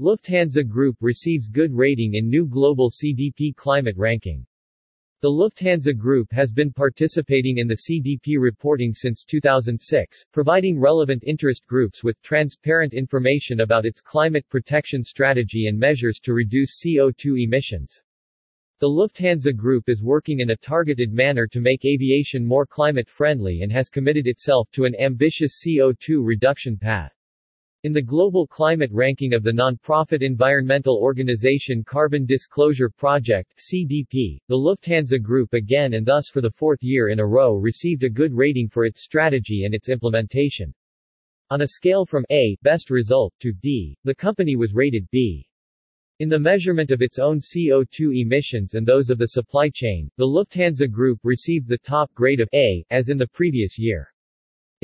Lufthansa Group receives good rating in new global CDP climate ranking. The Lufthansa Group has been participating in the CDP reporting since 2006, providing relevant interest groups with transparent information about its climate protection strategy and measures to reduce CO2 emissions. The Lufthansa Group is working in a targeted manner to make aviation more climate friendly and has committed itself to an ambitious CO2 reduction path. In the global climate ranking of the non-profit environmental organization Carbon Disclosure Project (CDP), the Lufthansa Group again and thus for the fourth year in a row received a good rating for its strategy and its implementation. On a scale from A, best result, to D, the company was rated B. In the measurement of its own CO2 emissions and those of the supply chain, the Lufthansa Group received the top grade of A, as in the previous year.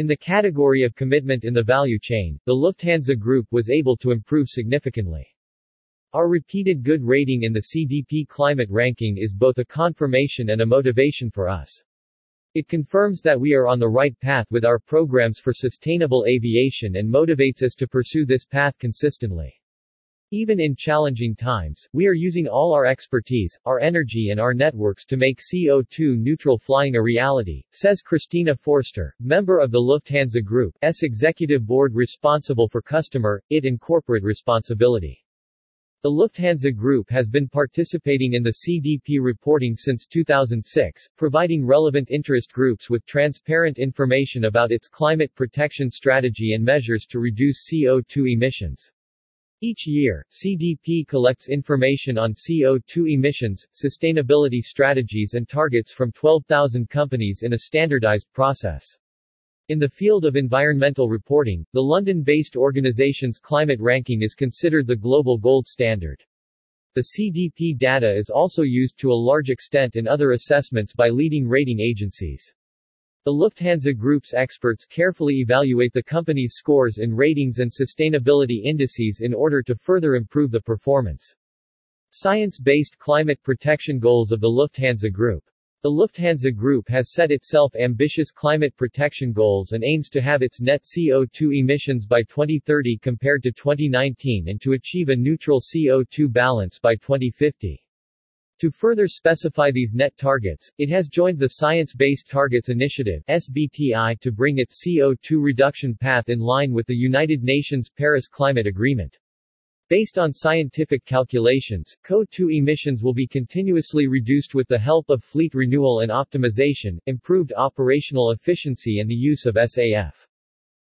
In the category of commitment in the value chain, the Lufthansa Group was able to improve significantly. Our repeated good rating in the CDP climate ranking is both a confirmation and a motivation for us. It confirms that we are on the right path with our programs for sustainable aviation and motivates us to pursue this path consistently. Even in challenging times, we are using all our expertise, our energy and our networks to make CO2-neutral flying a reality, says Christina Forster, member of the Lufthansa Group, S executive board responsible for customer, IT and corporate responsibility. The Lufthansa Group has been participating in the CDP reporting since 2006, providing relevant interest groups with transparent information about its climate protection strategy and measures to reduce CO2 emissions. Each year, CDP collects information on CO2 emissions, sustainability strategies and targets from 12,000 companies in a standardized process. In the field of environmental reporting, the London-based organization's climate ranking is considered the global gold standard. The CDP data is also used to a large extent in other assessments by leading rating agencies. The Lufthansa Group's experts carefully evaluate the company's scores in ratings and sustainability indices in order to further improve the performance. Science-based climate protection goals of the Lufthansa Group. The Lufthansa Group has set itself ambitious climate protection goals and aims to have its net CO2 emissions by 2030 compared to 2019 and to achieve a neutral CO2 balance by 2050. To further specify these net targets, it has joined the Science Based Targets Initiative SBTI to bring its CO2 reduction path in line with the United Nations Paris Climate Agreement. Based on scientific calculations, CO2 emissions will be continuously reduced with the help of fleet renewal and optimization, improved operational efficiency and the use of SAF.